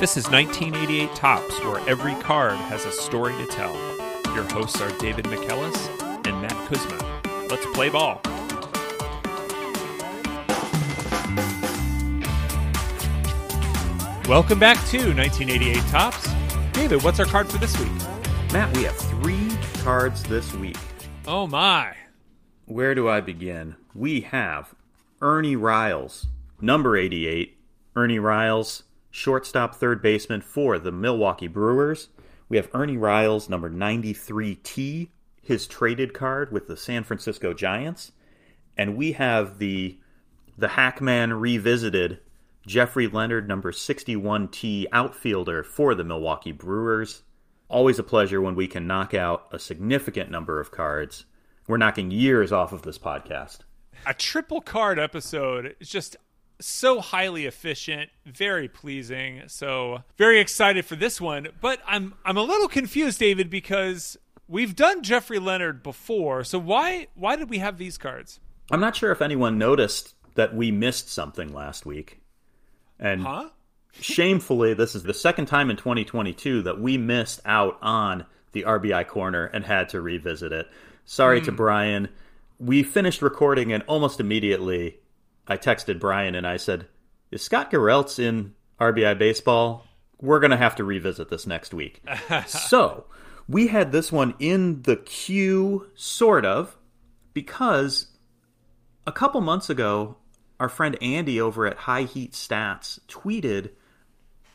This is 1988 Topps, where every card has a story to tell. Your hosts are David McKellis and Matt Kuzma. Let's play ball. Welcome back to 1988 Topps. David, what's our card for this week? Matt, we have three cards this week. Oh my. Where do I begin? We have Ernie Riles, number 88. Ernie Riles, shortstop, third baseman for the Milwaukee Brewers. We have Ernie Riles, number 93T, his traded card with the San Francisco Giants. And we have the the Hackman revisited Jeffrey Leonard, number 61T outfielder for the Milwaukee Brewers. Always a pleasure when we can knock out a significant number of cards. We're knocking years off of this podcast. A triple card episode is just so highly efficient, very pleasing. So very excited for this one. But I'm I'm a little confused, David, because we've done Jeffrey Leonard before. So why why did we have these cards? I'm not sure if anyone noticed that we missed something last week. And Huh? shamefully, this is the second time in 2022 that we missed out on the RBI corner and had to revisit it. Sorry to hmm. Brian. We finished recording, and almost immediately, I texted Brian and I said, Is Scott Garrelts in RBI baseball? We're going to have to revisit this next week. so, we had this one in the queue, sort of, because a couple months ago, our friend Andy over at High Heat Stats tweeted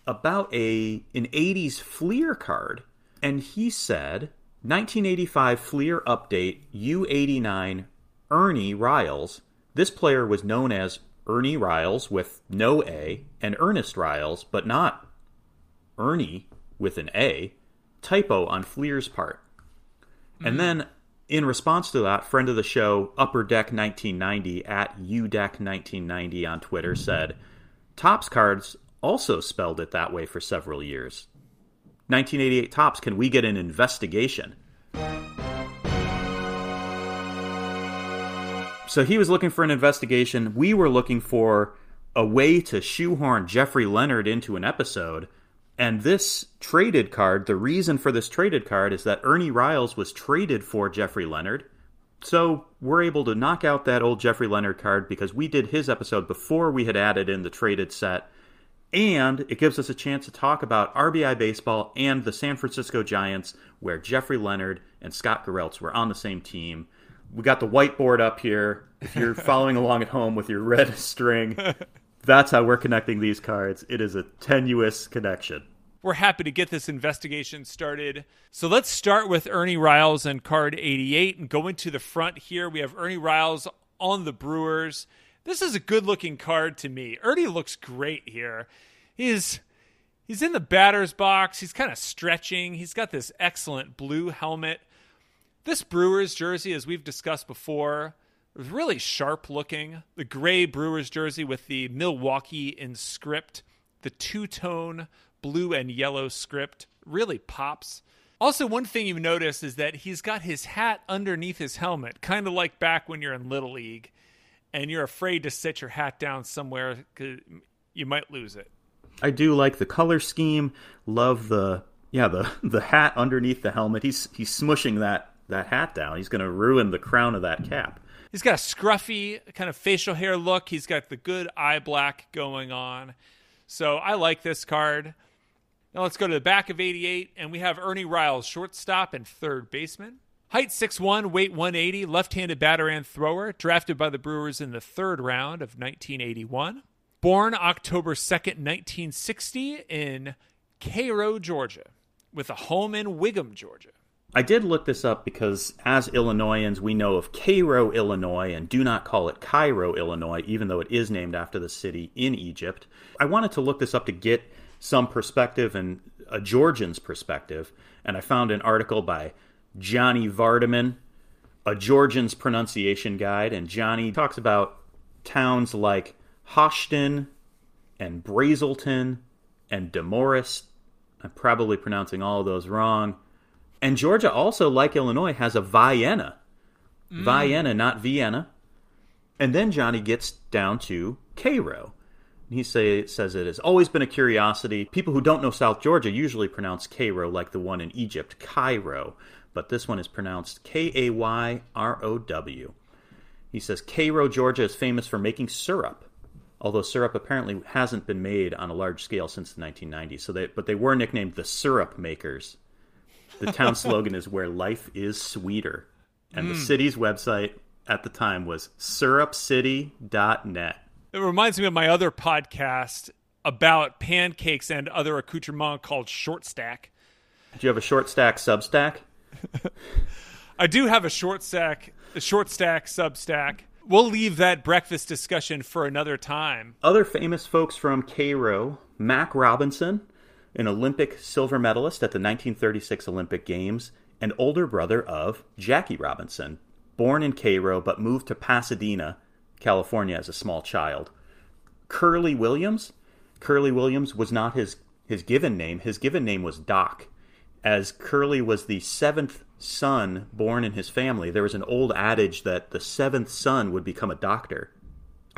about a an 80s Fleer card, and he said 1985 Fleer update U89 Ernie Riles. This player was known as Ernie Riles with no A and Ernest Riles, but not Earnie with an A. Typo on Fleer's part. And hmm. then, in response to that, friend of the show, Upper Deck 1990 at UDeck 1990 on Twitter said, Topps cards also spelled it that way for several years. 1988 Topps, can we get an investigation? So he was looking for an investigation. We were looking for a way to shoehorn Jeffrey Leonard into an episode. And this traded card, the reason for this traded card is that Ernie Riles was traded for Jeffrey Leonard. So we're able to knock out that old Jeffrey Leonard card because we did his episode before we had added in the traded set. And it gives us a chance to talk about RBI baseball and the San Francisco Giants, where Jeffrey Leonard and Scott Garrelts were on the same team. We got the whiteboard up here. If you're following along at home with your red string, that's how we're connecting these cards. It is a tenuous connection. We're happy to get this investigation started. So let's start with Ernie Riles and card 88 and go into the front here. We have Ernie Riles on the Brewers. This is a good looking card to me. Ernie looks great here. He's he's in the batter's box. He's kind of stretching. He's got this excellent blue helmet. This Brewers jersey, as we've discussed before, was really sharp looking. The gray Brewers jersey with the Milwaukee in script, the two tone blue and yellow script really pops. Also, one thing you notice is that he's got his hat underneath his helmet, kind of like back when you're in Little League and you're afraid to set your hat down somewhere because you might lose it. I do like the color scheme. Love the yeah the the hat underneath the helmet. He's he's smushing that that hat down. He's going to ruin the crown of that cap. He's got a scruffy kind of facial hair look. He's got the good eye black going on. So I like this card. Now let's go to the back of 88, and we have Ernie Riles, shortstop and third baseman. Height 6'1, weight 180, left handed batter and thrower, drafted by the Brewers in the third round of 1981. Born October 2nd, 1960, in Cairo, Georgia, with a home in Whigham, Georgia. I did look this up because, as Illinoisans, we know of Cairo, Illinois, and do not call it Cairo, Illinois, even though it is named after the city in Egypt. I wanted to look this up to get some perspective and a Georgian's perspective, and I found an article by Johnny Vardaman, a Georgian's pronunciation guide, and Johnny talks about towns like Hoschton and Braselton and Demorest. I'm probably pronouncing all of those wrong. And Georgia also, like Illinois, has a Vienna. Mm. Vienna, not Vienna. And then Johnny gets down to Cairo. He say, says it has always been a curiosity. People who don't know South Georgia usually pronounce Cairo like the one in Egypt, Cairo, but this one is pronounced K A Y R O W. He says Cairo, Georgia is famous for making syrup, although syrup apparently hasn't been made on a large scale since the 1990s. So they, but they were nicknamed the Syrup Makers. The town slogan is "Where life is sweeter," and mm. the city's website at the time was syrupcity.net. It reminds me of my other podcast about pancakes and other accoutrements called Short Stack. Do you have a Short Stack Substack? I do have a Short Stack, a Short Stack Substack. We'll leave that breakfast discussion for another time. Other famous folks from Cairo, Mack Robinson, an Olympic silver medalist at the 1936 Olympic Games, and older brother of Jackie Robinson, born in Cairo but moved to Pasadena, California as a small child. Curly Williams, Curly Williams was not his his given name. His given name was Doc. As Curly was the seventh son born in his family, there was an old adage that the seventh son would become a doctor.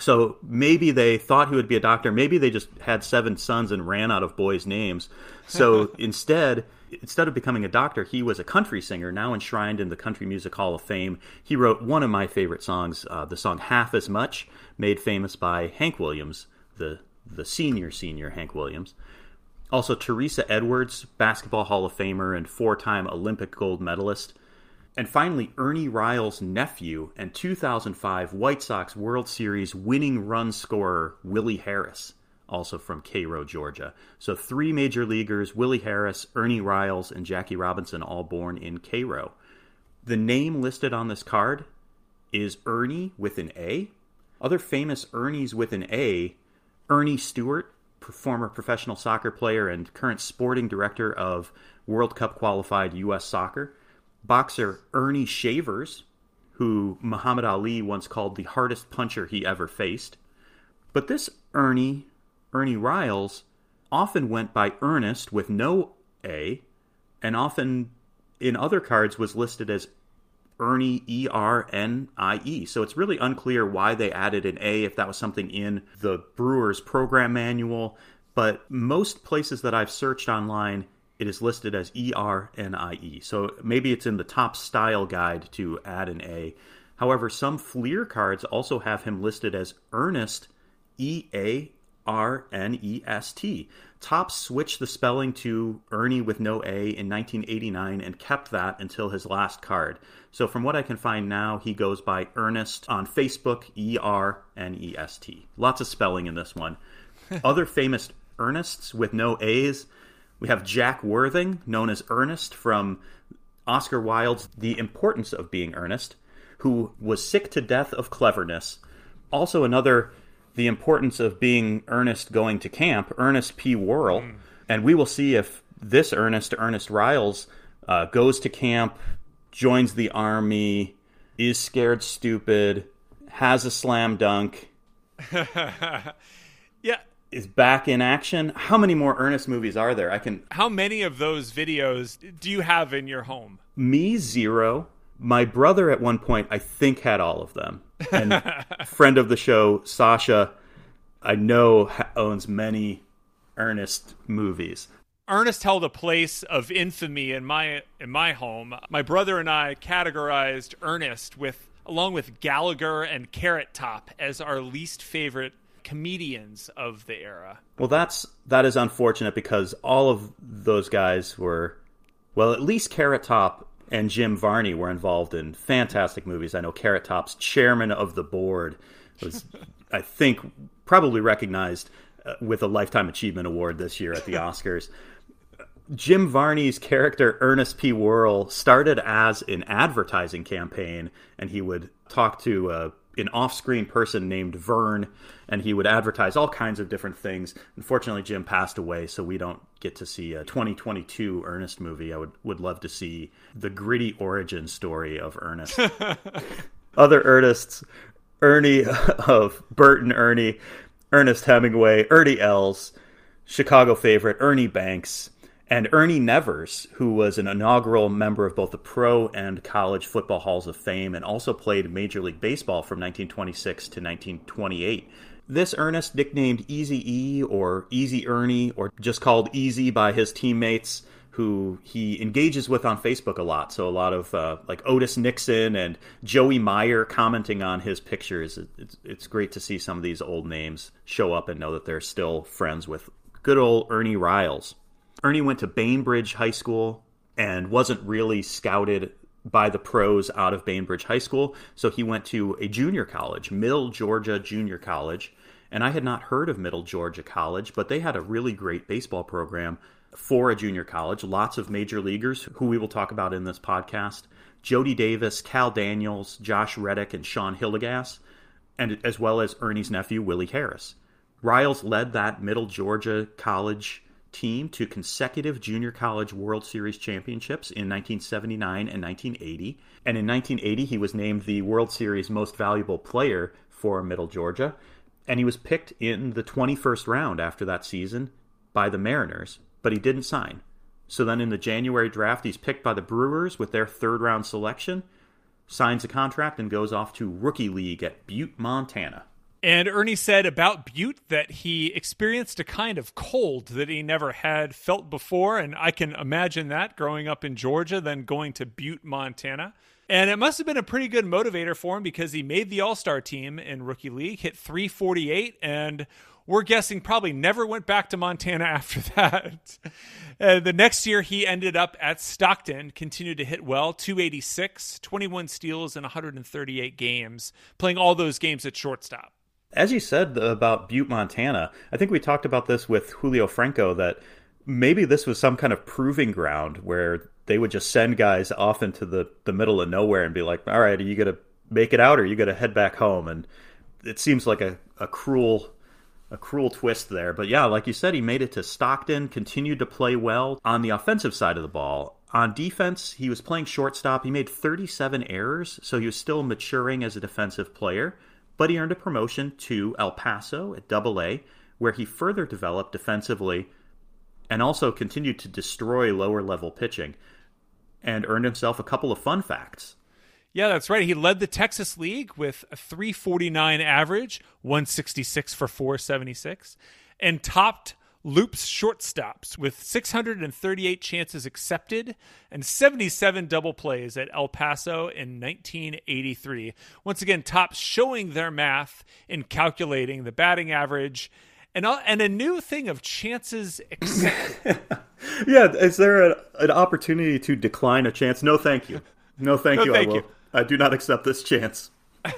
So maybe they thought he would be a doctor. Maybe they just had seven sons and ran out of boys' names. So instead, instead of becoming a doctor, he was a country singer, now enshrined in the Country Music Hall of Fame. He wrote one of my favorite songs, uh, the song "Half as Much," made famous by Hank Williams, the the senior senior Hank Williams. Also, Teresa Edwards, basketball Hall of Famer and four-time Olympic gold medalist. And finally, Ernie Riles' nephew and 2005 White Sox World Series winning run scorer Willie Harris, also from Cairo, Georgia. So three major leaguers Willie Harris, Ernie Riles, and Jackie Robinson, all born in Cairo. The name listed on this card is Earnie with an A. Other famous Earnies with an A Earnie Stewart, former professional soccer player and current sporting director of World Cup qualified U.S. soccer boxer Earnie Shavers, who Muhammad Ali once called the hardest puncher he ever faced. But this Ernie, Ernie Riles, often went by Ernest with no A, and often in other cards was listed as Ernie E R N I E. So it's really unclear why they added an A if that was something in the Brewers program manual. But most places that I've searched online, it is listed as E R N I E. So maybe it's in the top style guide to add an A. However, some Fleer cards also have him listed as Ernest E A R N E S T. Topps switched the spelling to Ernie with no A in 1989 and kept that until his last card. So, from what I can find now, he goes by Ernest on Facebook, E R N E S T. Lots of spelling in this one. Other famous Ernests with no A's we have Jack Worthing, known as Ernest from Oscar Wilde's The Importance of Being Earnest, who was sick to death of cleverness. Also, another The Importance of Being Earnest Going to Camp, Ernest P. Worrell. Mm. And we will see if this Ernest, Ernest Riles, uh, goes to camp, joins the army, is scared stupid, has a slam dunk. is back in action. How many more Ernest movies are there? I can. How many of those videos do you have in your home? Me zero. My brother at one point, I think, had all of them. And friend of the show, Sasha, I know owns many Ernest movies. Ernest held a place of infamy in my in my home. My brother and I categorized Ernest with along with Gallagher and Carrot Top as our least favorite comedians of the era. Well, that's that is unfortunate because all of those guys were, well, at least Carrot Top and Jim Varney were involved in fantastic movies. I know Carrot Top's chairman of the board was, I think, probably recognized uh, with a lifetime achievement award this year at the Oscars. Jim Varney's character Ernest P. Worrell started as an advertising campaign, and he would talk to uh, an off-screen person named Vern, and he would advertise all kinds of different things. Unfortunately, Jim passed away, so we don't get to see a 2022 Ernest movie. I would would love to see the gritty origin story of Ernest. Other Ernests, Ernie of Bert and Ernie, Ernest Hemingway, Ernie Els, Chicago favorite Ernie Banks, and Ernie Nevers, who was an inaugural member of both the Pro and College Football Halls of Fame and also played Major League Baseball from 1926 to 1928. This Ernest, nicknamed Easy E or Easy Ernie, or just called Easy by his teammates, who he engages with on Facebook a lot. So a lot of uh, like Otis Nixon and Joey Meyer commenting on his pictures. It's, it's great to see some of these old names show up and know that they're still friends with good old Ernie Riles. Ernie went to Bainbridge High School and wasn't really scouted by the pros out of Bainbridge High School. So he went to a junior college, Middle Georgia Junior College. And I had not heard of Middle Georgia College, but they had a really great baseball program for a junior college. Lots of major leaguers who we will talk about in this podcast Jody Davis, Kal Daniels, Josh Reddick, and Shawn Hillegas, and as well as Ernie's nephew, Willie Harris. Riles led that Middle Georgia College team to consecutive junior college World Series championships in 1979 and 1980. And in 1980, he was named the World Series most valuable player for Middle Georgia. And he was picked in the 21st round after that season by the Mariners, but he didn't sign. So then in the January draft, he's picked by the Brewers with their third round selection, signs a contract, and goes off to Rookie League at Butte, Montana. And Ernie said about Butte that he experienced a kind of cold that he never had felt before. And I can imagine that growing up in Georgia, then going to Butte, Montana. And it must have been a pretty good motivator for him because he made the All Star team in Rookie League, hit 348, and we're guessing probably never went back to Montana after that. The next year, he ended up at Stockton, continued to hit well 286, 21 steals in 138 games, playing all those games at shortstop. As you said about Butte, Montana, I think we talked about this with Julio Franco that maybe this was some kind of proving ground where they would just send guys off into the, the middle of nowhere and be like, all right, are you going to make it out or are you going to head back home? And it seems like a, a cruel a cruel twist there. But yeah, like you said, he made it to Stockton, continued to play well on the offensive side of the ball. On defense, he was playing shortstop. He made 37 errors, so he was still maturing as a defensive player but he earned a promotion to El Paso at Double A, where he further developed defensively and also continued to destroy lower level pitching and earned himself a couple of fun facts. Yeah, that's right. He led the Texas League with a 349 average, 166 for 476, and topped Loop's shortstops with 638 chances accepted and 77 double plays at El Paso in 1983. Once again, Topps showing their math in calculating the batting average and uh, and a new thing of chances accepted. yeah, is there a, an opportunity to decline a chance? No, thank you. No, thank no, you. Thank I will. You. I do not accept this chance. I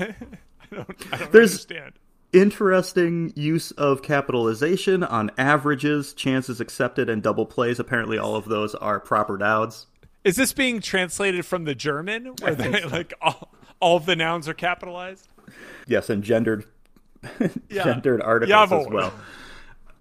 don't, I don't There's, understand interesting use of capitalization on averages, chances accepted, and double plays. Apparently, all of those are proper nouns. Is this being translated from the German, where they, so. like all, all of the nouns are capitalized? Yes, and gendered, yeah. gendered articles Jawohl. as well.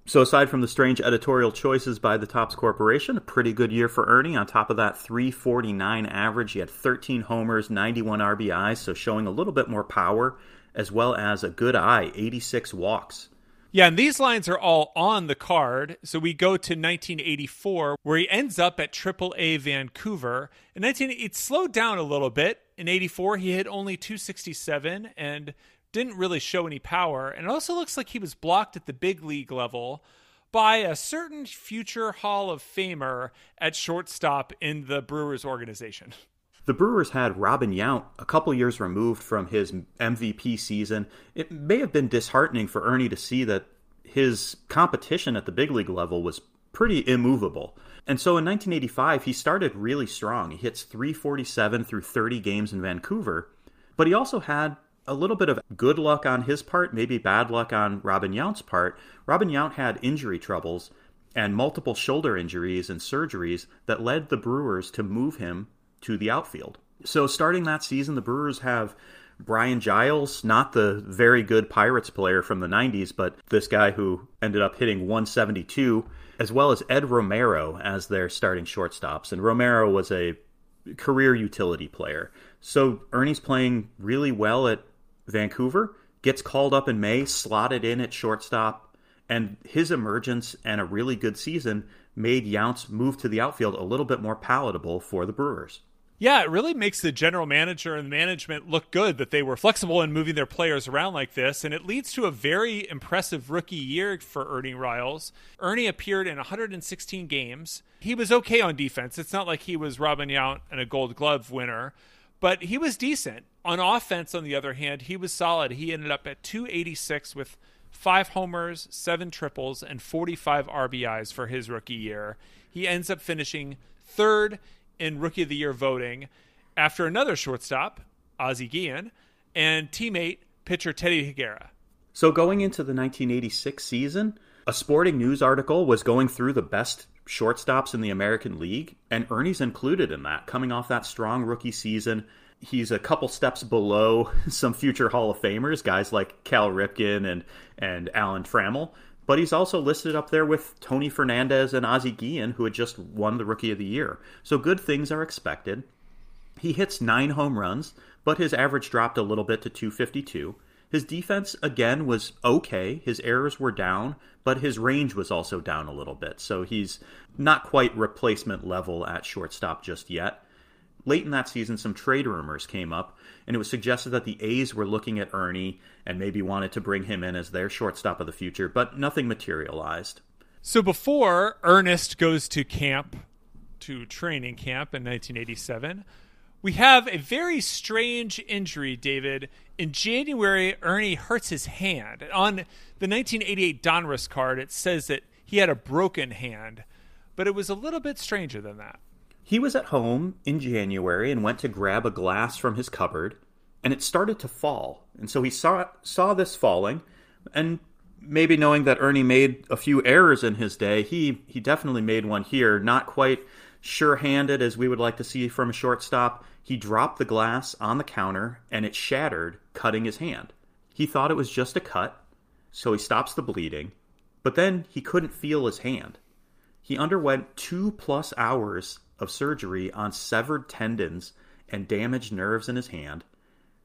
So, aside from the strange editorial choices by the Topps Corporation, a pretty good year for Ernie. On top of that, 349 average. He had 13 homers, 91 RBIs, so showing a little bit more power as well as a good eye, 86 walks. Yeah, and these lines are all on the card. So we go to 1984, where he ends up at AAA Vancouver. In 19, it slowed down a little bit. In 84, he hit only 267 and didn't really show any power. And it also looks like he was blocked at the big league level by a certain future Hall of Famer at shortstop in the Brewers organization. The Brewers had Robin Yount a couple years removed from his MVP season. It may have been disheartening for Ernie to see that his competition at the big league level was pretty immovable. And so in 1985, he started really strong. He hits 347 through 30 games in Vancouver, but he also had a little bit of good luck on his part, maybe bad luck on Robin Yount's part. Robin Yount had injury troubles and multiple shoulder injuries and surgeries that led the Brewers to move him to the outfield. So starting that season, the Brewers have Brian Giles, not the very good Pirates player from the 90s, but this guy who ended up hitting 172, as well as Ed Romero as their starting shortstops. And Romero was a career utility player. So Ernie's playing really well at Vancouver, gets called up in May, slotted in at shortstop, and his emergence and a really good season made Yount's move to the outfield a little bit more palatable for the Brewers. Yeah, it really makes the general manager and management look good that they were flexible in moving their players around like this, and it leads to a very impressive rookie year for Ernie Riles. Ernie appeared in 116 games. He was okay on defense. It's not like he was Robin Yount and a Gold Glove winner, but he was decent. On offense, on the other hand, he was solid. He ended up at 286 with five homers, seven triples, and 45 RBIs for his rookie year. He ends up finishing third in Rookie of the Year voting after another shortstop, Ozzie Guillen, and teammate pitcher Teddy Higuera. So going into the 1986 season, a sporting news article was going through the best shortstops in the American League, and Ernie's included in that, coming off that strong rookie season. He's a couple steps below some future Hall of Famers, guys like Cal Ripken and, and Alan Trammell, but he's also listed up there with Tony Fernandez and Ozzie Guillen, who had just won the Rookie of the Year. So good things are expected. He hits nine home runs, but his average dropped a little bit to 252. His defense, again, was okay. His errors were down, but his range was also down a little bit. So he's not quite replacement level at shortstop just yet. Late in that season, some trade rumors came up, and it was suggested that the A's were looking at Ernie and maybe wanted to bring him in as their shortstop of the future, but nothing materialized. So before Ernest goes to camp, to training camp in 1987, we have a very strange injury, David. In January, Ernie hurts his hand. On the 1988 Donruss card, it says that he had a broken hand, but it was a little bit stranger than that. He was at home in January and went to grab a glass from his cupboard, and it started to fall. And so he saw saw this falling, and maybe knowing that Ernie made a few errors in his day, he he definitely made one here. Not quite sure-handed as we would like to see from a shortstop. He dropped the glass on the counter, and it shattered, cutting his hand. He thought it was just a cut, so he stops the bleeding, but then he couldn't feel his hand. He underwent two plus hours of surgery on severed tendons and damaged nerves in his hand.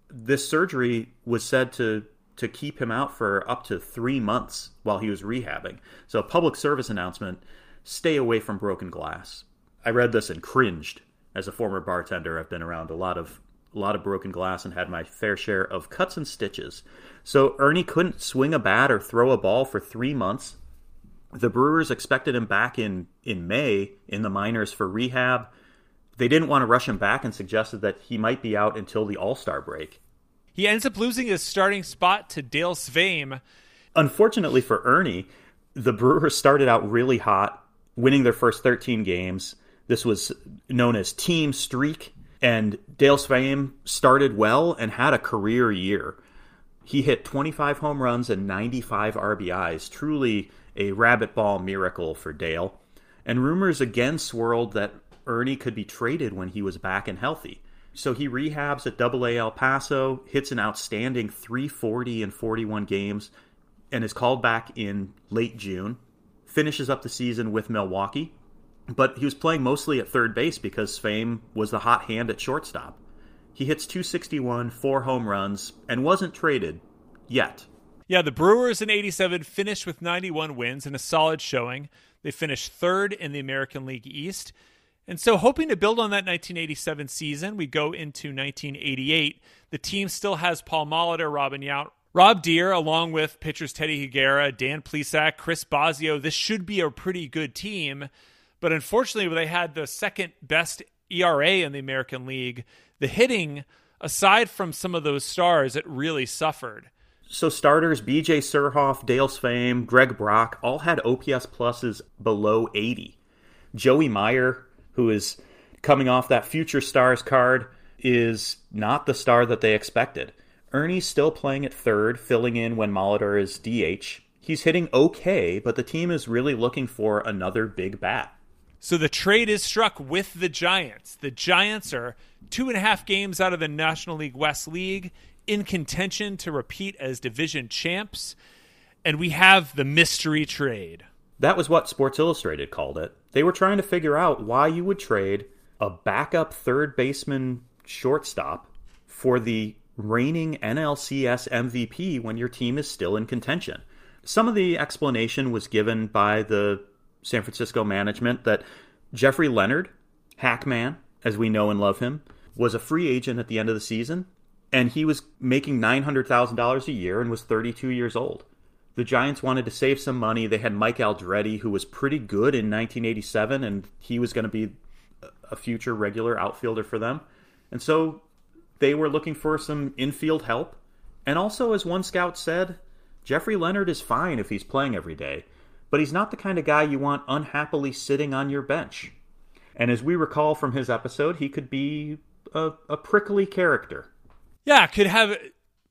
This surgery was said to to keep him out for up to three months while he was rehabbing. So, a public service announcement stay away from broken glass. I read this and cringed. As a former bartender, I've been around a lot of a lot of broken glass and had my fair share of cuts and stitches. So Ernie couldn't swing a bat or throw a ball for three months the Brewers expected him back in, in May in the minors for rehab. They didn't want to rush him back and suggested that he might be out until the All Star break. He ends up losing his starting spot to Dale Sveum. Unfortunately for Ernie, the Brewers started out really hot, winning their first 13 games. This was known as Team Streak, and Dale Sveum started well and had a career year. He hit 25 home runs and 95 RBIs, truly a rabbit ball miracle for Dale. And rumors again swirled that Ernie could be traded when he was back and healthy. So he rehabs at Double A El Paso, hits an outstanding 340 in 41 games, and is called back in late June. Finishes up the season with Milwaukee, but he was playing mostly at third base because Sveum was the hot hand at shortstop. He hits 261, four home runs, and wasn't traded yet. Yeah, the Brewers in 87 finished with 91 wins and a solid showing. They finished third in the American League East. And so, hoping to build on that 1987 season, we go into 1988. The team still has Paul Molitor, Robin Yount, Rob Deer, along with pitchers Teddy Higuera, Dan Plesac, Chris Bosio. This should be a pretty good team. But unfortunately, they had the second best ERA in the American League. The hitting, aside from some of those stars, it really suffered. So starters BJ Surhoff, Dale Sveum, Greg Brock all had OPS pluses below 80. Joey Meyer, who is coming off that future stars card, is not the star that they expected. Ernie's still playing at third, filling in when Molitor is DH. He's hitting okay, but the team is really looking for another big bat. So the trade is struck with the Giants. The Giants are two and a half games out of the National League West League in contention to repeat as division champs. And we have the mystery trade. That was what Sports Illustrated called it. They were trying to figure out why you would trade a backup third baseman shortstop for the reigning NLCS MVP when your team is still in contention. Some of the explanation was given by the San Francisco management that Jeffrey Leonard, Hackman, as we know and love him, was a free agent at the end of the season, and he was making $900,000 a year and was 32 years old. The Giants wanted to save some money. They had Mike Aldrete, who was pretty good in 1987, and he was going to be a future regular outfielder for them. And so they were looking for some infield help. And also, as one scout said, Jeffrey Leonard is fine if he's playing every day, but he's not the kind of guy you want unhappily sitting on your bench. And as we recall from his episode, he could be a, a prickly character. Yeah, could have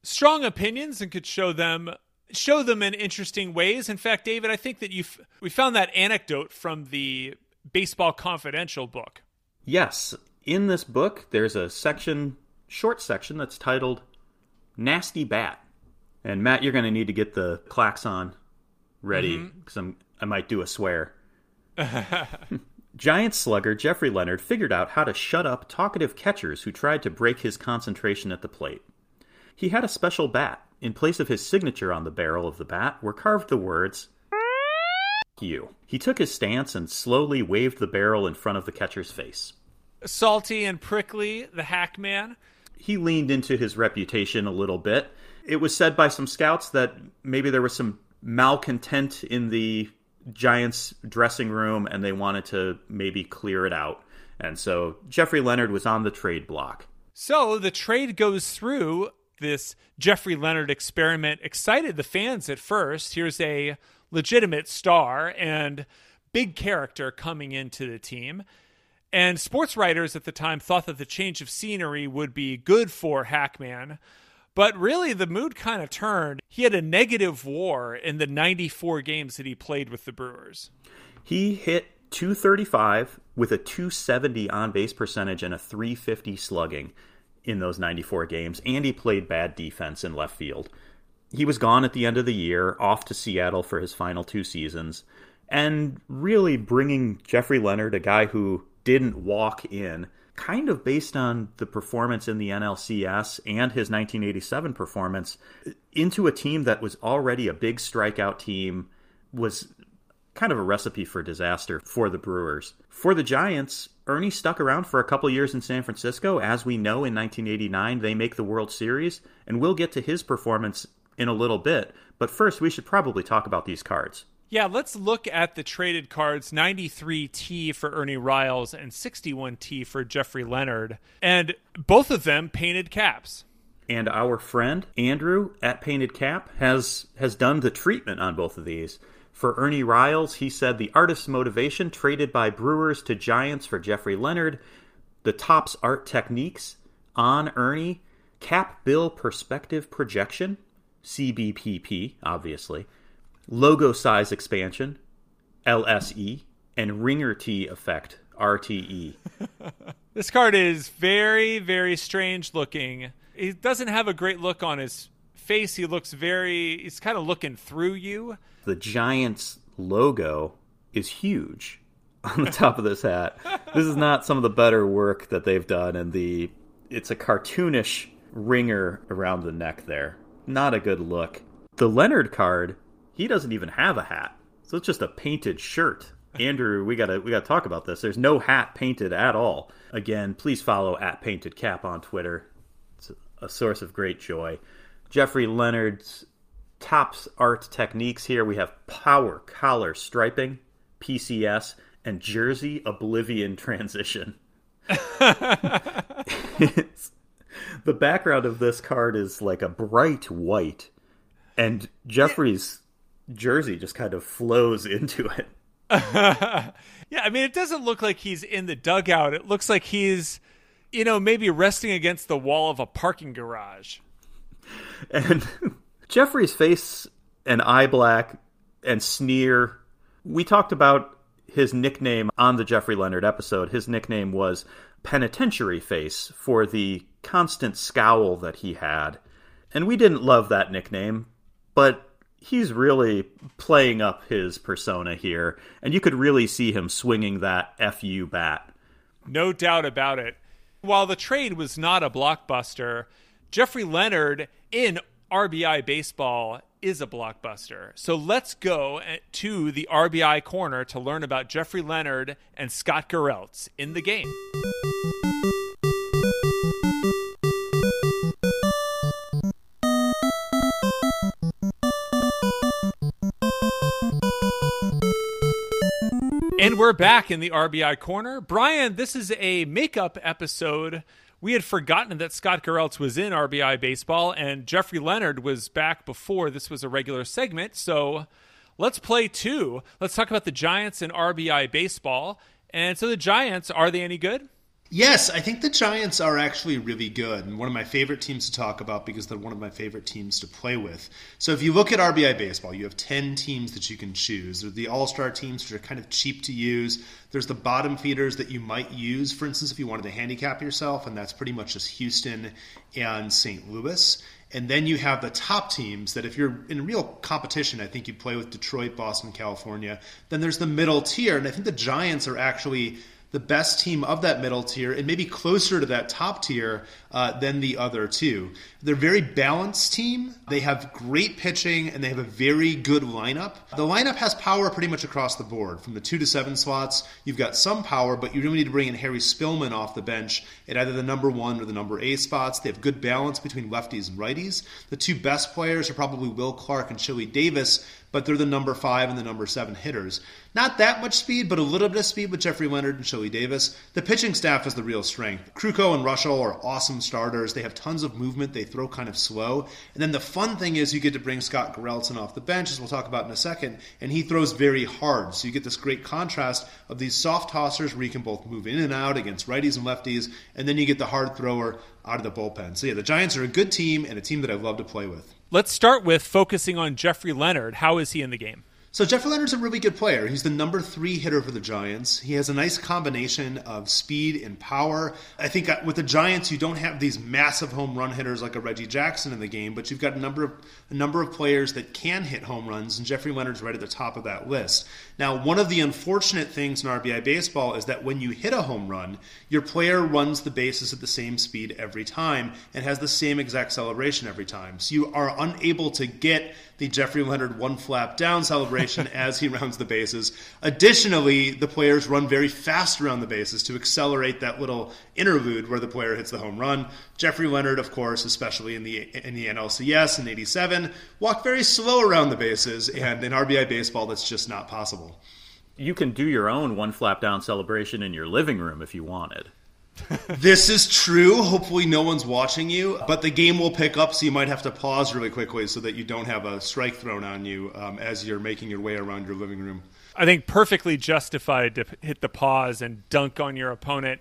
strong opinions and could show them show them in interesting ways. In fact, David, I think that you we found that anecdote from the Baseball Confidential book. Yes, in this book, there's a section, short section that's titled "Nasty Bat." And Matt, you're going to need to get the klaxon ready because mm-hmm. I might do a swear. Giant slugger Jeffrey Leonard figured out how to shut up talkative catchers who tried to break his concentration at the plate. He had a special bat. In place of his signature on the barrel of the bat were carved the words, you. He took his stance and slowly waved the barrel in front of the catcher's face. Salty and prickly, the hack man. He leaned into his reputation a little bit. It was said by some scouts that maybe there was some malcontent in the Giants dressing room and they wanted to maybe clear it out. And so Jeffrey Leonard was on the trade block. So the trade goes through. This Jeffrey Leonard experiment excited the fans at first. Here's a legitimate star and big character coming into the team. And sports writers at the time thought that the change of scenery would be good for Hackman. But really, the mood kind of turned. He had a negative war in the 94 games that he played with the Brewers. He hit 235 with a 270 on base percentage and a 350 slugging in those 94 games, and he played bad defense in left field. He was gone at the end of the year, off to Seattle for his final two seasons, and really bringing Jeffrey Leonard, a guy who didn't walk in, kind of based on the performance in the NLCS and his 1987 performance into a team that was already a big strikeout team was kind of a recipe for disaster for the Brewers. For the Giants, Ernie stuck around for a couple years in San Francisco. As we know, in 1989, they make the World Series, and we'll get to his performance in a little bit. But first, we should probably talk about these cards. Yeah, let's look at the traded cards 93T for Ernie Riles and 61T for Jeffrey Leonard. And both of them painted caps. And our friend Andrew at Painted Cap has has done the treatment on both of these. For Ernie Riles, he said the artist's motivation traded by Brewers to Giants for Jeffrey Leonard, the Topps art techniques on Ernie, cap bill perspective projection, CBPP, obviously logo size expansion, LSE, and ringer T effect, RTE. this card is very, very strange looking. He doesn't have a great look on his face. He looks very, he's kind of looking through you. The Giants logo is huge on the top of this hat. this is not some of the better work that they've done, and the it's a cartoonish ringer around the neck there. Not a good look. The Leonard card he doesn't even have a hat. So it's just a painted shirt. Andrew, we gotta we gotta talk about this. There's no hat painted at all. Again, please follow at Painted Cap on Twitter. It's a source of great joy. Jeffrey Leonard's Topps art techniques here. We have power collar striping, PCS, and jersey oblivion transition. the background of this card is like a bright white, and Jeffrey's jersey just kind of flows into it. yeah, I mean, it doesn't look like he's in the dugout. It looks like he's, you know, maybe resting against the wall of a parking garage. And Jeffrey's face and eye black and sneer. We talked about his nickname on the Jeffrey Leonard episode. His nickname was Penitentiary Face for the constant scowl that he had. And we didn't love that nickname, but he's really playing up his persona here, and you could really see him swinging that fu bat. No doubt about it. While the trade was not a blockbuster, Jeffrey Leonard in RBI baseball is a blockbuster. So let's go eh, to the RBI corner to learn about Jeffrey Leonard and Scott Garrelts in the game. And we're back in the RBI corner. Brian, this is a makeup episode. We had forgotten that Scott Garrelts was in RBI baseball, and Jeffrey Leonard was back before this was a regular segment. So let's play two. Let's talk about the Giants in RBI baseball. And so the Giants, are they any good? Yes, I think the Giants are actually really good and one of my favorite teams to talk about because they're one of my favorite teams to play with. So if you look at RBI baseball, you have 10 teams that you can choose. There's the all-star teams which are kind of cheap to use. There's the bottom feeders that you might use, for instance, if you wanted to handicap yourself, and that's pretty much just Houston and St. Louis. And then you have the top teams that, if you're in real competition, I think you play with Detroit, Boston, California. Then there's the middle tier, and I think the Giants are actually the best team of that middle tier and maybe closer to that top tier uh, than the other two. They're a very balanced team. They have great pitching and they have a very good lineup. The lineup has power pretty much across the board. From the two to seven slots, you've got some power, but you really need to bring in Harry Spilman off the bench at either the number one or the number eight spots. They have good balance between lefties and righties. The two best players are probably Will Clark and Chili Davis, but they're the number five and the number seven hitters. Not that much speed, but a little bit of speed with Jeffrey Leonard and Chili Davis. The pitching staff is the real strength. Krukow and Reuschel are awesome starters. They have tons of movement. They throw kind of slow. And then the fun thing is you get to bring Scott Garreltson off the bench, as we'll talk about in a second, and he throws very hard. So you get this great contrast of these soft tossers where you can both move in and out against righties and lefties, and then you get the hard thrower out of the bullpen. So yeah, the Giants are a good team and a team that I love to play with. Let's start with focusing on Jeffrey Leonard. How is he in the game? So Jeffrey Leonard's a really good player. He's the number three hitter for the Giants. He has a nice combination of speed and power. I think uh, with the Giants, you don't have these massive home run hitters like a Reggie Jackson in the game, but you've got a number of a number of players that can hit home runs, and Jeffrey Leonard's right at the top of that list. Now, one of the unfortunate things in RBI baseball is that when you hit a home run, your player runs the bases at the same speed every time and has the same exact celebration every time. So you are unable to get the Jeffrey Leonard one flap down celebration as he rounds the bases. Additionally, the players run very fast around the bases to accelerate that little interlude where the player hits the home run. Jeffrey Leonard, of course, especially in the in the NLCS in '87, walked very slow around the bases, and in RBI baseball, that's just not possible. You can do your own one flap down celebration in your living room if you wanted this is true. Hopefully, no one's watching you, but the game will pick up, so you might have to pause really quickly so that you don't have a strike thrown on you um, as you're making your way around your living room. I think perfectly justified to hit the pause and dunk on your opponent.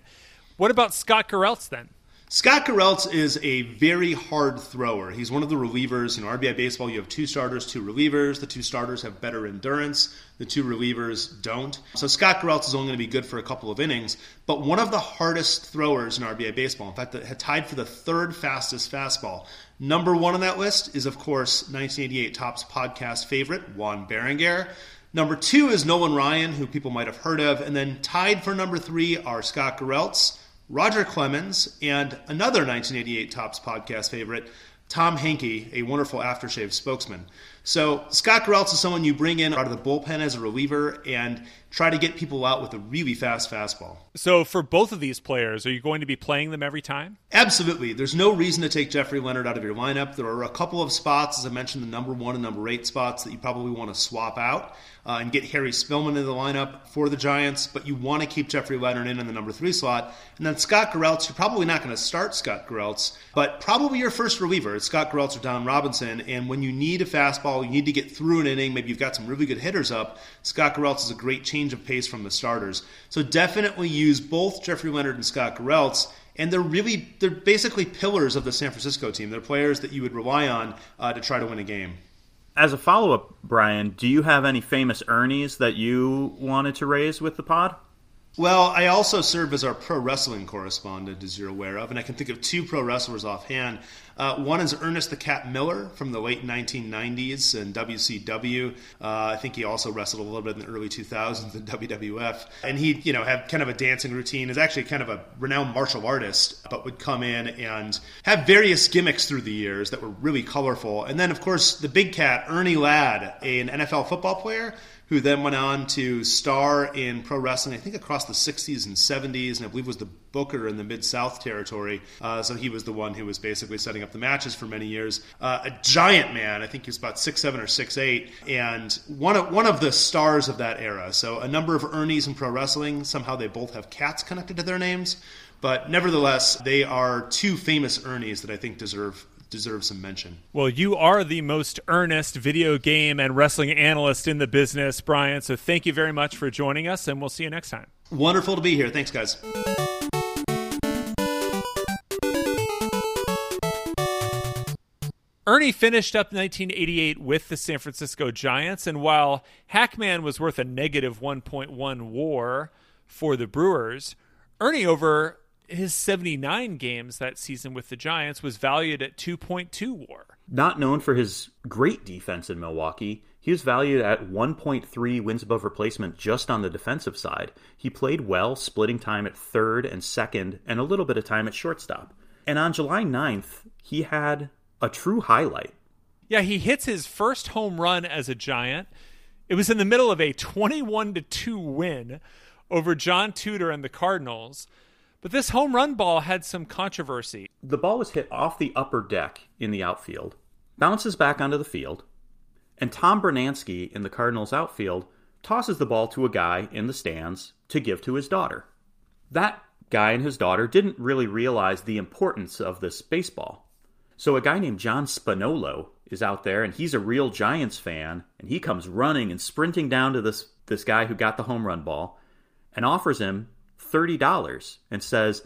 What about Scott Garrelts then? Scott Garrelts is a very hard thrower. He's one of the relievers. You know, RBI baseball, you have two starters, two relievers. The two starters have better endurance. The two relievers don't. So Scott Garrelts is only going to be good for a couple of innings, but one of the hardest throwers in RBI baseball. In fact, had tied for the third fastest fastball. Number one on that list is, of course, 1988 Topps podcast favorite, Juan Berenguer. Number two is Nolan Ryan, who people might have heard of. And then tied for number three are Scott Garrelts Roger Clemens, and another 1988 Topps podcast favorite, Tom Henke, a wonderful aftershave spokesman. So Scott Garrelts is someone you bring in out of the bullpen as a reliever and try to get people out with a really fast fastball. So for both of these players, are you going to be playing them every time? Absolutely. There's no reason to take Jeffrey Leonard out of your lineup. There are a couple of spots, as I mentioned, the number one and number eight spots that you probably want to swap out uh, and get Harry Spilman into the lineup for the Giants, but you want to keep Jeffrey Leonard in in the number three slot. And then Scott Garrelts, you're probably not going to start Scott Garrelts, but probably your first reliever. It's Scott Garrelts or Don Robinson. And when you need a fastball, you need to get through an inning, maybe you've got some really good hitters up, Scott Garrelts is a great change of pace from the starters. So definitely use both Jeffrey Leonard and Scott Garrelts and they're really they're basically pillars of the San Francisco team. They're players that you would rely on uh, to try to win a game. As a follow up, Brian, do you have any famous Ernies that you wanted to raise with the pod? Well, I also serve as our pro wrestling correspondent, as you're aware of, and I can think of two pro wrestlers offhand. Uh, one is Ernest the Cat Miller from the late 1990s in WCW. Uh, I think he also wrestled a little bit in the early 2000s in WWF. And he, you know, had kind of a dancing routine. Is actually kind of a renowned martial artist, but would come in and have various gimmicks through the years that were really colorful. And then, of course, the big cat, Ernie Ladd, an NFL football player who then went on to star in pro wrestling, I think across the 60s and 70s, and I believe was the booker in the Mid South territory. Uh, so he was the one who was basically setting up the matches for many years. Uh, a giant man, I think he was about six seven or six eight, and one of one of the stars of that era. So a number of Ernies in pro wrestling. Somehow they both have cats connected to their names. But nevertheless, they are two famous Ernies that I think deserve deserves some mention. Well, you are the most earnest video game and wrestling analyst in the business, Brian. So thank you very much for joining us, and we'll see you next time. Wonderful to be here. Thanks, guys. Ernie finished up 1988 with the San Francisco Giants, and while Hac-Man was worth a negative 1.1 war for the Brewers, Ernie over his 79 games that season with the Giants was valued at 2.2 war. Not known for his great defense in Milwaukee, he was valued at 1.3 wins above replacement just on the defensive side. He played well, splitting time at third and second, and a little bit of time at shortstop. And on July 9th, he had a true highlight. Yeah, he hits his first home run as a Giant. It was in the middle of a 21 to 2 win over John Tudor and the Cardinals. But this home run ball had some controversy. The ball was hit off the upper deck in the outfield, bounces back onto the field, and Tom Brunansky in the Cardinals outfield tosses the ball to a guy in the stands to give to his daughter. That guy and his daughter didn't really realize the importance of this baseball. So a guy named John Spinolo is out there and he's a real Giants fan and he comes running and sprinting down to this this guy who got the home run ball and offers him $30 and says,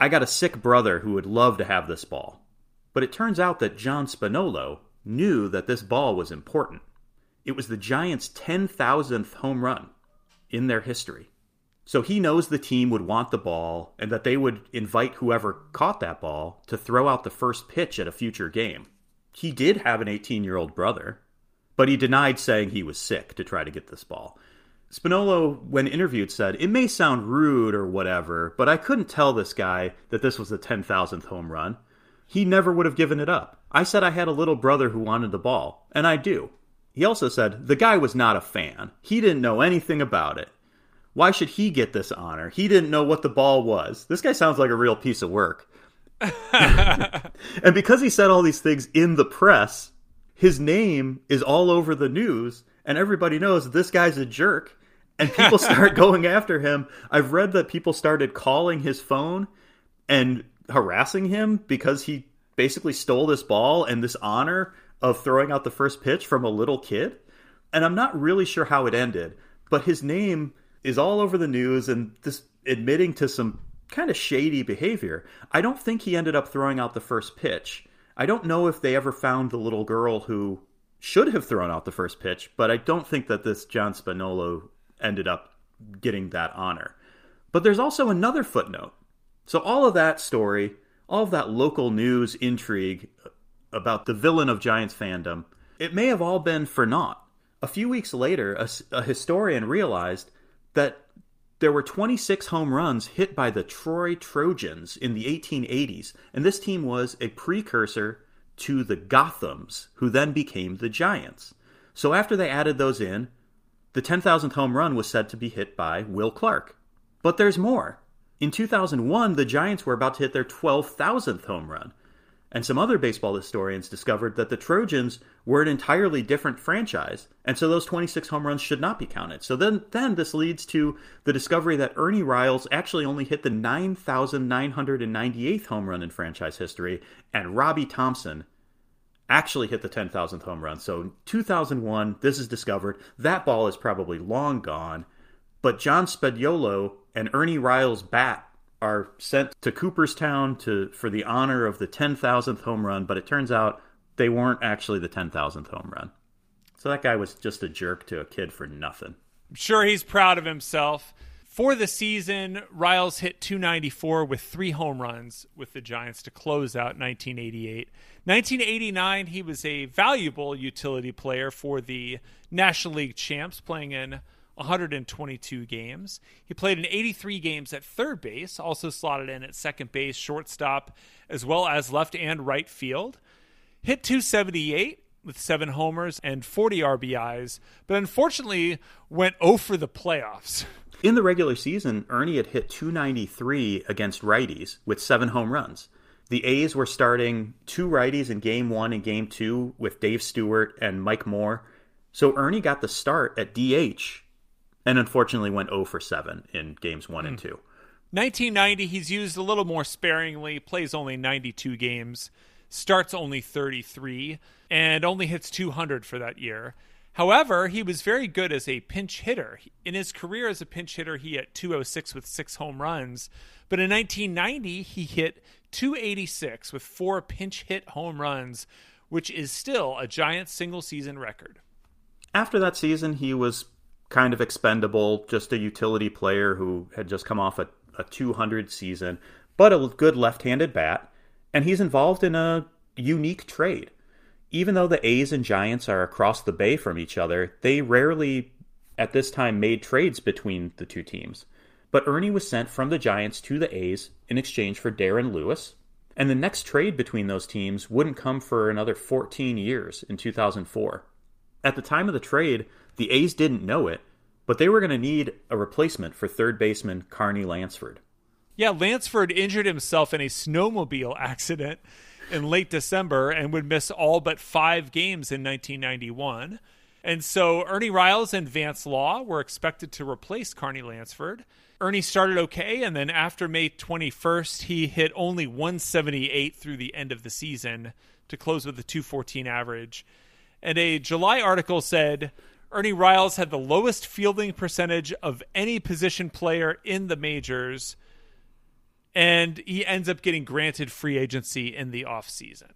I got a sick brother who would love to have this ball. But it turns out that John Spinolo knew that this ball was important. It was the Giants' 10,000th home run in their history. So he knows the team would want the ball and that they would invite whoever caught that ball to throw out the first pitch at a future game. He did have an 18 year old brother, but he denied saying he was sick to try to get this ball. Spinolo, when interviewed, said, It may sound rude or whatever, but I couldn't tell this guy that this was the 10,000th home run. He never would have given it up. I said I had a little brother who wanted the ball, and I do. He also said, The guy was not a fan. He didn't know anything about it. Why should he get this honor? He didn't know what the ball was. This guy sounds like a real piece of work. and because he said all these things in the press, his name is all over the news, and everybody knows this guy's a jerk and people start going after him. I've read that people started calling his phone and harassing him because he basically stole this ball and this honor of throwing out the first pitch from a little kid. And I'm not really sure how it ended, but his name is all over the news and this admitting to some kind of shady behavior. I don't think he ended up throwing out the first pitch. I don't know if they ever found the little girl who should have thrown out the first pitch, but I don't think that this John Spinolo ended up getting that honor. But there's also another footnote. So, all of that story, all of that local news intrigue about the villain of Giants fandom, it may have all been for naught. A few weeks later, a, a historian realized that there were 26 home runs hit by the Troy Trojans in the 1880s, and this team was a precursor to the Gothams, who then became the Giants. So after they added those in, the 10,000th home run was said to be hit by Will Clark. But there's more. In 2001, the Giants were about to hit their 12,000th home run. And some other baseball historians discovered that the Trojans were an entirely different franchise, and so those 26 home runs should not be counted. So then, then this leads to the discovery that Ernie Riles actually only hit the 9,998th home run in franchise history, and Robby Thompson actually hit the 10,000th home run. So 2001, this is discovered. That ball is probably long gone. But John Spediolo and Ernie Riles' bat are sent to Cooperstown to for the honor of the 10,000th home run, but it turns out they weren't actually the 10,000th home run. So that guy was just a jerk to a kid for nothing. I'm sure he's proud of himself. For the season, Riles hit 294 with three home runs with the Giants to close out 1988. 1989, he was a valuable utility player for the National League champs, playing in 122 games. He played in 83 games at third base, also slotted in at second base, shortstop, as well as left and right field. Hit 278 with seven homers and 40 RBIs, but unfortunately went 0 for the playoffs. In the regular season, Ernie had hit 293 against righties with seven home runs. The A's were starting two righties in game one and game two with Dave Stewart and Mike Moore. So Ernie got the start at DH and unfortunately went 0 for 7 in games one mm. and hmm. two. 1990, he's used a little more sparingly, plays only 92 games, starts only 33, and only hits 200 for that year. However, he was very good as a pinch hitter. In his career as a pinch hitter, he hit 206 with six home runs. But in 1990, he hit 286 with four pinch hit home runs, which is still a giant single season record. After that season, he was kind of expendable, just a utility player who had just come off a, a 200 season, but a good left handed bat. And he's involved in a unique trade even though the A's and Giants are across the bay from each other, they rarely at this time made trades between the two teams. But Ernie was sent from the Giants to the A's in exchange for Darren Lewis, and the next trade between those teams wouldn't come for another 14 years in 2004. At the time of the trade, the A's didn't know it, but they were going to need a replacement for third baseman Carney Lansford. Yeah, Lansford injured himself in a snowmobile accident in late December and would miss all but five games in 1991. And so Ernie Riles and Vance Law were expected to replace Carney Lansford. Ernie started okay, and then after May 21st, he hit only 178 through the end of the season to close with a 214 average. And a July article said Ernie Riles had the lowest fielding percentage of any position player in the majors and he ends up getting granted free agency in the offseason.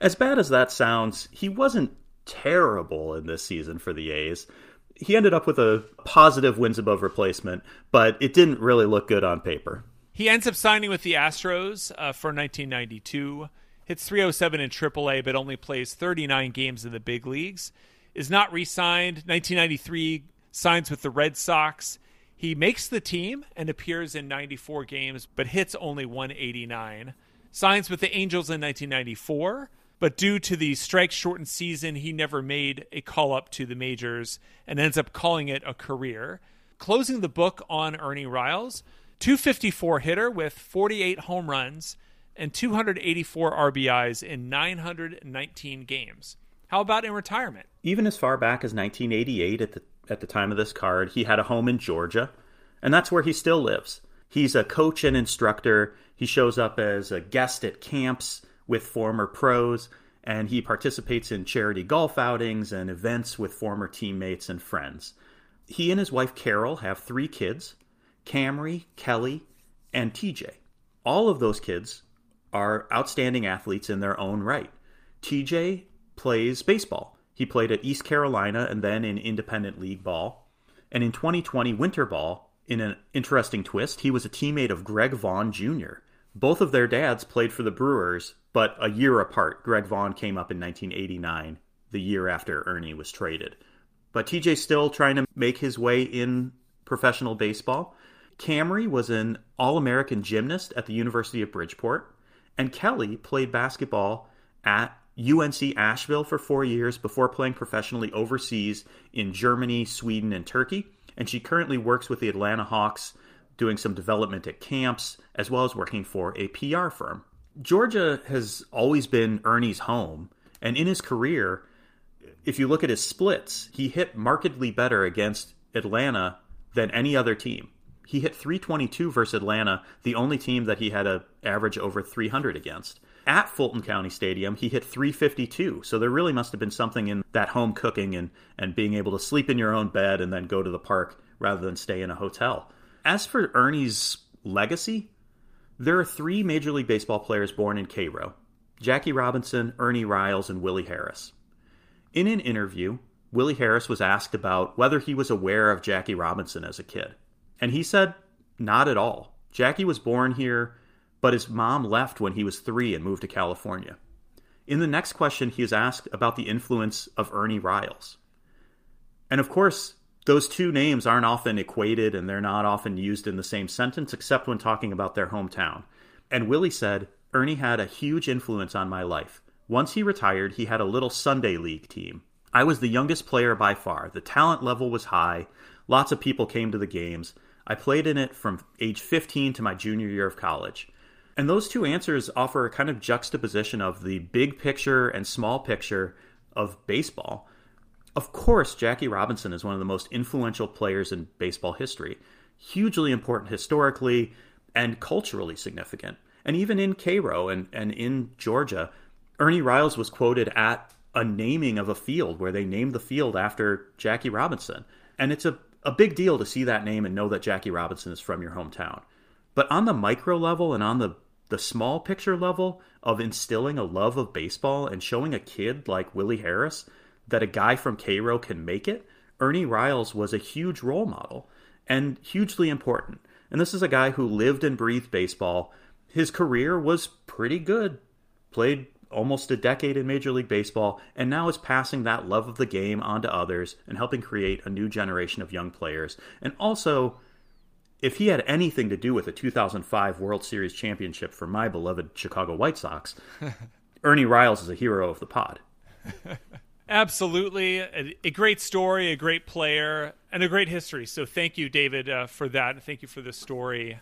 As bad as that sounds, he wasn't terrible in this season for the A's. He ended up with a positive wins above replacement, but it didn't really look good on paper. He ends up signing with the Astros uh, for 1992. Hits 307 in AAA, but only plays 39 games in the big leagues. Is not re signed. 1993 signs with the Red Sox. He makes the team and appears in 94 games, but hits only 189. Signs with the Angels in 1994, but due to the strike shortened season, he never made a call up to the majors and ends up calling it a career. Closing the book on Ernie Riles, 254 hitter with 48 home runs and 284 RBIs in 919 games. How about in retirement? Even as far back as 1988 at the at the time of this card. He had a home in Georgia, and that's where he still lives. He's a coach and instructor. He shows up as a guest at camps with former pros, and he participates in charity golf outings and events with former teammates and friends. He and his wife Carol have three kids Camry, Kelly, and TJ. All of those kids are outstanding athletes in their own right. TJ plays baseball. He played at East Carolina and then in independent league ball. And in 2020 winter ball, in an interesting twist, he was a teammate of Greg Vaughn Jr. Both of their dads played for the Brewers, but a year apart. Greg Vaughn came up in 1989, the year after Ernie was traded. But TJ's still trying to make his way in professional baseball. Camry was an All American gymnast at the University of Bridgeport, and Kelly played basketball at UNC Asheville for four years before playing professionally overseas in Germany, Sweden, and Turkey. And she currently works with the Atlanta Hawks doing some development at camps, as well as working for a PR firm. Georgia has always been Ernie's home, and in his career, if you look at his splits, he hit markedly better against Atlanta than any other team. He hit 322 versus Atlanta, the only team that he had an average over 300 against at Fulton County Stadium, he hit 352. So there really must have been something in that home cooking and, and being able to sleep in your own bed and then go to the park rather than stay in a hotel. As for Ernie's legacy, there are three Major League Baseball players born in Cairo Jackie Robinson, Ernie Riles, and Willie Harris. In an interview, Willie Harris was asked about whether he was aware of Jackie Robinson as a kid. And he said, Not at all. Jackie was born here, but his mom left when he was three and moved to California. In the next question, he is asked about the influence of Ernie Riles. And of course, those two names aren't often equated and they're not often used in the same sentence except when talking about their hometown. And Willie said, Ernie had a huge influence on my life. Once he retired, he had a little Sunday league team. I was the youngest player by far. The talent level was high. Lots of people came to the games. I played in it from age 15 to my junior year of college. And those two answers offer a kind of juxtaposition of the big picture and small picture of baseball. Of course, Jackie Robinson is one of the most influential players in baseball history, hugely important historically and culturally significant. And even in Cairo and, and in Georgia, Ernie Riles was quoted at a naming of a field where they named the field after Jackie Robinson. And it's a, a big deal to see that name and know that Jackie Robinson is from your hometown. But on the micro level and on the, the small picture level of instilling a love of baseball and showing a kid like Willie Harris that a guy from Cairo can make it, Ernie Riles was a huge role model and hugely important. And this is a guy who lived and breathed baseball. His career was pretty good. Played almost a decade in Major League Baseball, and now is passing that love of the game on to others and helping create a new generation of young players. And also, if he had anything to do with the 2005 World Series championship for my beloved Chicago White Sox, Ernie Riles is a hero of the pod. Absolutely. A, a, great story, a great player, and a great history. So thank you, David, uh, for that. Thank you for the story.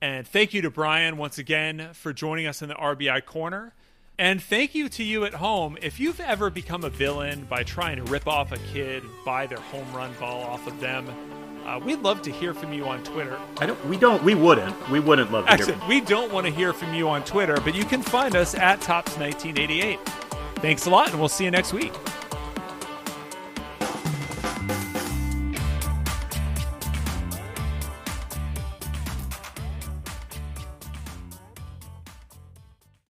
And thank you to Brian once again for joining us in the RBI Corner. And thank you to you at home. If you've ever become a villain by trying to rip off a kid, buy their home run ball off of them, uh, we'd love to hear from you on Twitter. I don't. We don't. We wouldn't. We wouldn't love to Actually, hear. we don't want to hear from you on Twitter, but you can find us at Topps1988. Thanks a lot, and we'll see you next week.